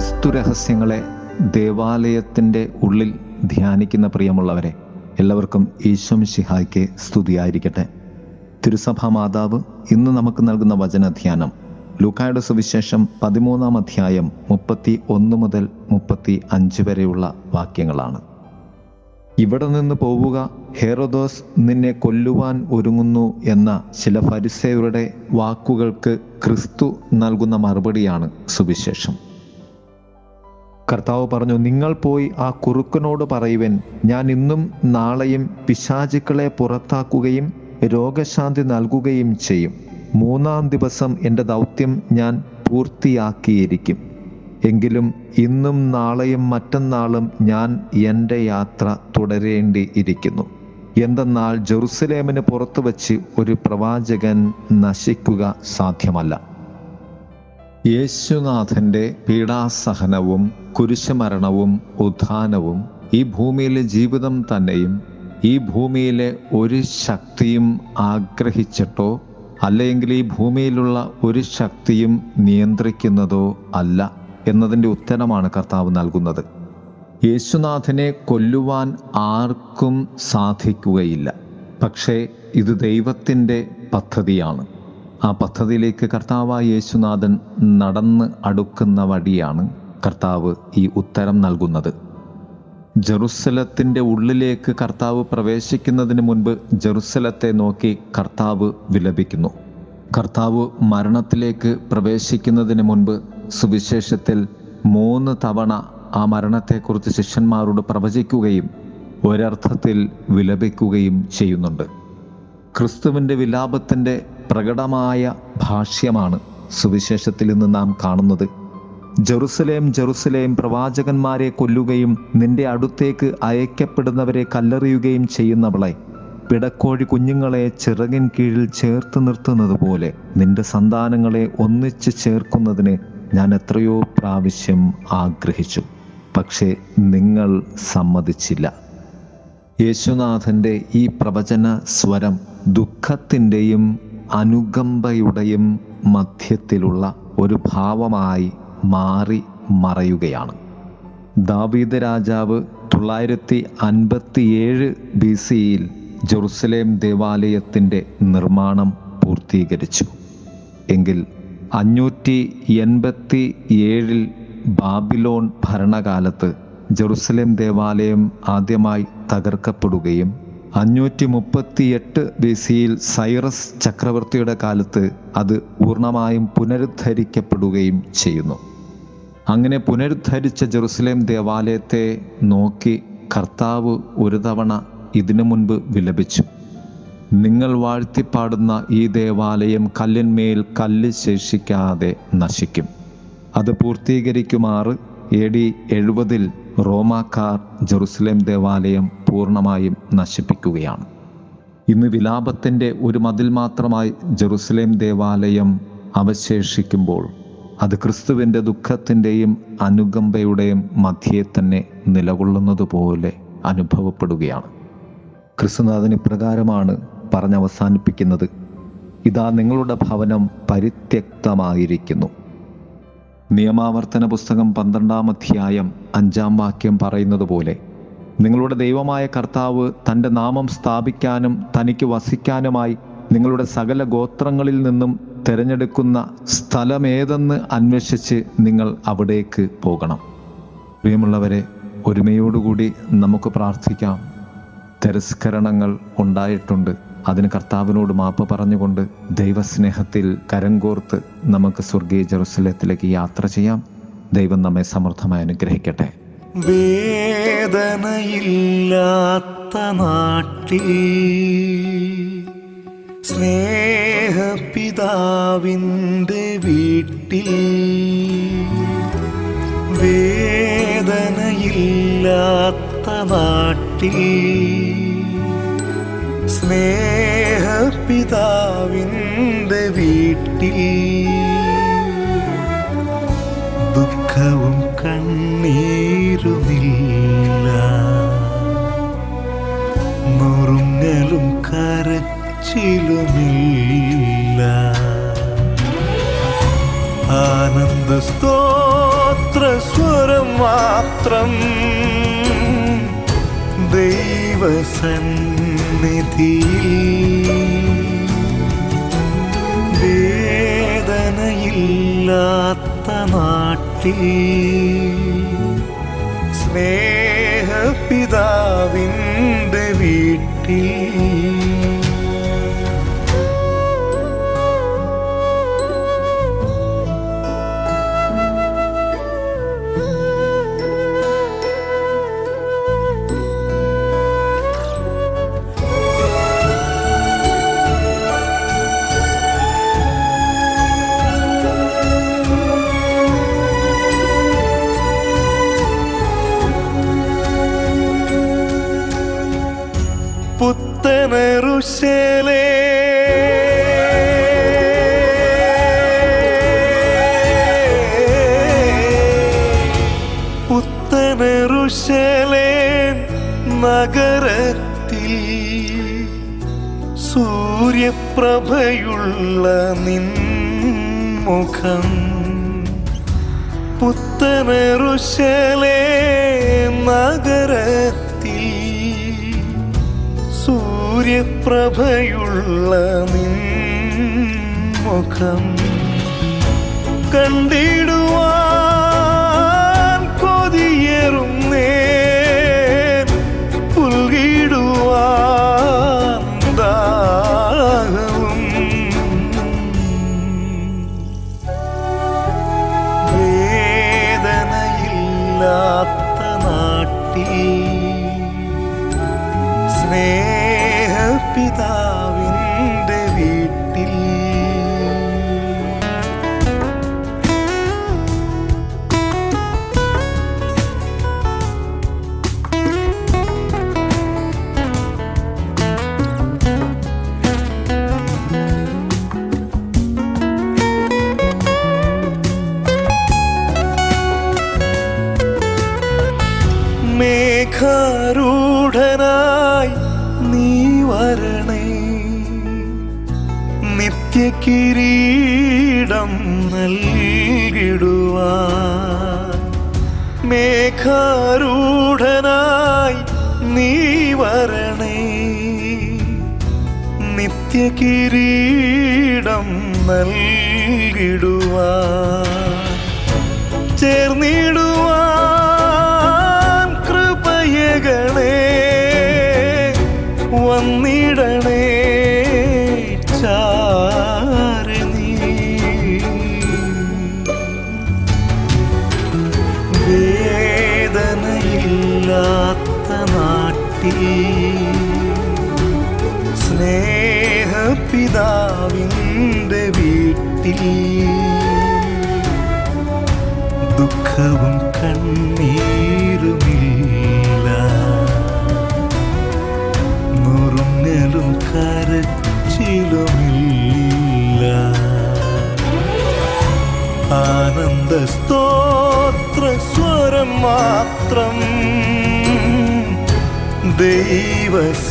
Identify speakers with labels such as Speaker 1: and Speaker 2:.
Speaker 1: ക്രിസ്തു രഹസ്യങ്ങളെ ദേവാലയത്തിന്റെ ഉള്ളിൽ ധ്യാനിക്കുന്ന പ്രിയമുള്ളവരെ എല്ലാവർക്കും ഈശ്വം ശിഹായ്ക്ക് സ്തുതിയായിരിക്കട്ടെ. തിരുസഭാ മാതാവ് ഇന്ന് നമുക്ക് നൽകുന്ന വചനധ്യാനം ലൂക്കായുടെ സുവിശേഷം പതിമൂന്നാം അധ്യായം മുപ്പത്തി ഒന്ന് മുതൽ മുപ്പത്തി അഞ്ച് വരെയുള്ള വാക്യങ്ങളാണ്. ഇവിടെ നിന്ന് പോവുക ഹെറോദോസ് നിന്നെ കൊല്ലുവാൻ ഒരുങ്ങുന്നു എന്ന ചില ഫരിസേയരുടെ വാക്കുകൾക്ക് ക്രിസ്തു നൽകുന്ന മറുപടിയാണ് സുവിശേഷം. കർത്താവ് പറഞ്ഞു നിങ്ങൾ പോയി ആ കുറുക്കനോട് പറയുവൻ ഞാൻ ഇന്നും നാളെയും പിശാചുക്കളെ പുറത്താക്കുകയും രോഗശാന്തി നൽകുകയും ചെയ്യും. മൂന്നാം ദിവസം എന്റെ ദൗത്യം ഞാൻ പൂർത്തിയാക്കിയിരിക്കും. എങ്കിലും ഇന്നും നാളെയും മറ്റന്നാളും ഞാൻ എന്റെ യാത്ര തുടരേണ്ടി ഇരിക്കുന്നു എന്തെന്നാൽ ജെറുസലേമിന് പുറത്തു വച്ച് ഒരു പ്രവാചകൻ നശിക്കുക സാധ്യമല്ല. യേശുനാഥന്റെ പീഡാസഹനവും കുരിശുമരണവും ഉത്ഥാനവും ഈ ഭൂമിയിലെ ജീവിതം തന്നെയും ഈ ഭൂമിയിലെ ഒരു ശക്തിയും ആഗ്രഹിച്ചിട്ടോ അല്ലെങ്കിൽ ഈ ഭൂമിയിലുള്ള ഒരു ശക്തിയും നിയന്ത്രിക്കുന്നതോ അല്ല എന്നതിന്റെ ഉത്തരമാണ് കർത്താവ് നൽകുന്നത്. യേശുനാഥനെ കൊല്ലുവാൻ ആർക്കും സാധിക്കുകയില്ല. പക്ഷേ ഇത് ദൈവത്തിന്റെ പദ്ധതിയാണ്. ആ പദ്ധതിയിലേക്ക് കർത്താവായ യേശുനാഥൻ നടന്ന് അടുക്കുന്ന വഴിയാണ് കർത്താവ് ഈ ഉത്തരം നൽകുന്നത്. ജെറുസലത്തിന്റെ ഉള്ളിലേക്ക് കർത്താവ് പ്രവേശിക്കുന്നതിന് മുൻപ് ജെറുസലത്തെ നോക്കി കർത്താവ് വിലപിക്കുന്നു. കർത്താവ് മരണത്തിലേക്ക് പ്രവേശിക്കുന്നതിന് മുൻപ് സുവിശേഷത്തിൽ മൂന്ന് തവണ ആ മരണത്തെക്കുറിച്ച് ശിഷ്യന്മാരോട് പ്രവചിക്കുകയും ഒരർത്ഥത്തിൽ വിലപിക്കുകയും ചെയ്യുന്നുണ്ട്. ക്രിസ്തുവിന്റെ വിലാപത്തിന്റെ പ്രകടമായ ഭാഷ്യമാണ് സുവിശേഷത്തിൽ നിന്ന് നാം കാണുന്നത്. ജെറുസലേം ജെറുസലേം പ്രവാചകന്മാരെ കൊല്ലുകയും നിന്റെ അടുത്തേക്ക് അയക്കപ്പെടുന്നവരെ കല്ലെറിയുകയും ചെയ്യുന്നവളെ പിടക്കോഴി കുഞ്ഞുങ്ങളെ ചിറകിൻ കീഴിൽ ചേർത്ത് നിർത്തുന്നത് പോലെ നിന്റെ സന്താനങ്ങളെ ഒന്നിച്ച് ചേർക്കുന്നതിന് ഞാൻ എത്രയോ പ്രാവശ്യം ആഗ്രഹിച്ചു. പക്ഷേ നിങ്ങൾ സമ്മതിച്ചില്ല. യേശുനാഥന്റെ ഈ പ്രവചന സ്വരം ദുഃഖത്തിന്റെയും അനുകമ്പയുടെയും മധ്യത്തിലുള്ള ഒരു ഭാവമായി മാറി മറയുകയാണ്. ദാവീദ് രാജാവ് തൊള്ളായിരത്തി അൻപത്തിയേഴ് ബി സിയിൽ ജെറുസലേം ദേവാലയത്തിന്റെ നിർമ്മാണം പൂർത്തീകരിച്ചു. എങ്കിൽ അഞ്ഞൂറ്റി എൺപത്തി ഏഴിൽ ബാബിലോൺ ഭരണകാലത്ത് ജെറുസലേം ദേവാലയം ആദ്യമായി തകർക്കപ്പെടുകയും അഞ്ഞൂറ്റി മുപ്പത്തിയെട്ട് ബി സിയിൽ സൈറസ് ചക്രവർത്തിയുടെ കാലത്ത് അത് പൂർണമായും പുനരുദ്ധരിക്കപ്പെടുകയും ചെയ്യുന്നു. അങ്ങനെ പുനരുദ്ധരിച്ച ജെറുസലേം ദേവാലയത്തെ നോക്കി കർത്താവ് ഒരു തവണ ഇതിനു മുൻപ് വിലപിച്ചു. നിങ്ങൾ വാഴ്ത്തിപ്പാടുന്ന ഈ ദേവാലയം കല്ലിന്മേൽ കല്ല് ശേഷിക്കാതെ നശിക്കും. അത് പൂർത്തീകരിക്കുമാറ് എ ഡി എഴുപതിൽ റോമാക്കാർ ജെറുസലേം ദേവാലയം പൂർണമായും നശിപ്പിക്കുകയാണ്. ഇന്ന് വിലാപത്തിന്റെ ഒരു മതിൽ മാത്രമായി ജെറുസലേം ദേവാലയം അവശേഷിക്കുമ്പോൾ അത് ക്രിസ്തുവിന്റെ ദുഃഖത്തിന്റെയും അനുകമ്പയുടെയും മധ്യേ തന്നെ നിലകൊള്ളുന്നത് പോലെ അനുഭവപ്പെടുകയാണ്. ക്രിസ്തുനാഥൻ ഇപ്രകാരമാണ് പറഞ്ഞവസാനിപ്പിക്കുന്നത്. ഇതാ നിങ്ങളുടെ ഭവനം പരിത്യക്തമായിരിക്കുന്നു. നിയമാവർത്തന പുസ്തകം പന്ത്രണ്ടാം അധ്യായം അഞ്ചാം വാക്യം പറയുന്നത് പോലെ നിങ്ങളുടെ ദൈവമായ കർത്താവ് തന്റെ നാമം സ്ഥാപിക്കാനും തനിക്ക് വസിക്കാനുമായി നിങ്ങളുടെ സകല ഗോത്രങ്ങളിൽ നിന്നും തിരഞ്ഞെടുക്കുന്ന സ്ഥലമേതെന്ന് അന്വേഷിച്ച് നിങ്ങൾ അവിടേക്ക് പോകണം. പ്രിയമുള്ളവരെ ഒരുമയോടുകൂടി നമുക്ക് പ്രാർത്ഥിക്കാം. തിരസ്കരണങ്ങൾ ഉണ്ടായിട്ടുണ്ട്. അതിന് കർത്താവിനോട് മാപ്പ് പറഞ്ഞുകൊണ്ട് ദൈവസ്നേഹത്തിൽ കരങ്കോർത്ത് നമുക്ക് സ്വർഗീയ ജെറുസലത്തിലേക്ക് യാത്ര ചെയ്യാം. ദൈവം നമ്മെ സമൃദ്ധമായി അനുഗ്രഹിക്കട്ടെ.
Speaker 2: വേദനയില്ലാത്ത നാട്ടിൽ സ്നേഹപിതാവിന്റെ വീട്ടിൽ വേദനയില്ലാത്ത നാട്ടിൽ സ്നേഹപിതാവിന്റെ വീട്ടിൽ ദുഃഖവും കണ്ണീരുമില്ല നുറുങ്ങലും കരച്ചിലുമില്ല. ആനന്ദ സ്തോത്ര മാത്രം ദൈവസന്നിധിയിൽ വേദനയില്ലാത്ത നാട്ടിൽ സ്നേഹപിതാവിന്റെ വീട്ടിൽ പുത്തനറുശലേ പുത്തനറുശലേ നഗരത്തിൽ സൂര്യപ്രഭയുള്ള നിൻ മുഖം പുത്തനറുശലേ സൂര്യപ്രഭയുള്ള മുഖം കണ്ടിടുവാൻ സ്നേഹപിതാവിന്റെ നിത്യകിരീടം നൽകിടുവാ മേഘാരൂഢനായി നീ വരണേ. നിത്യകിരീടം നൽകിടുവാ ചേർന്നിടുവാൻ വീട്ടിൽ ദുഃഖവും കണ്ണീരുമില്ല. നുറുങ്ങലും കരച്ചിലുമില്ല. ആനന്ദ സ്തോത്ര സ്വരം മാത്രം ദൈവസന്നിധിയിൽ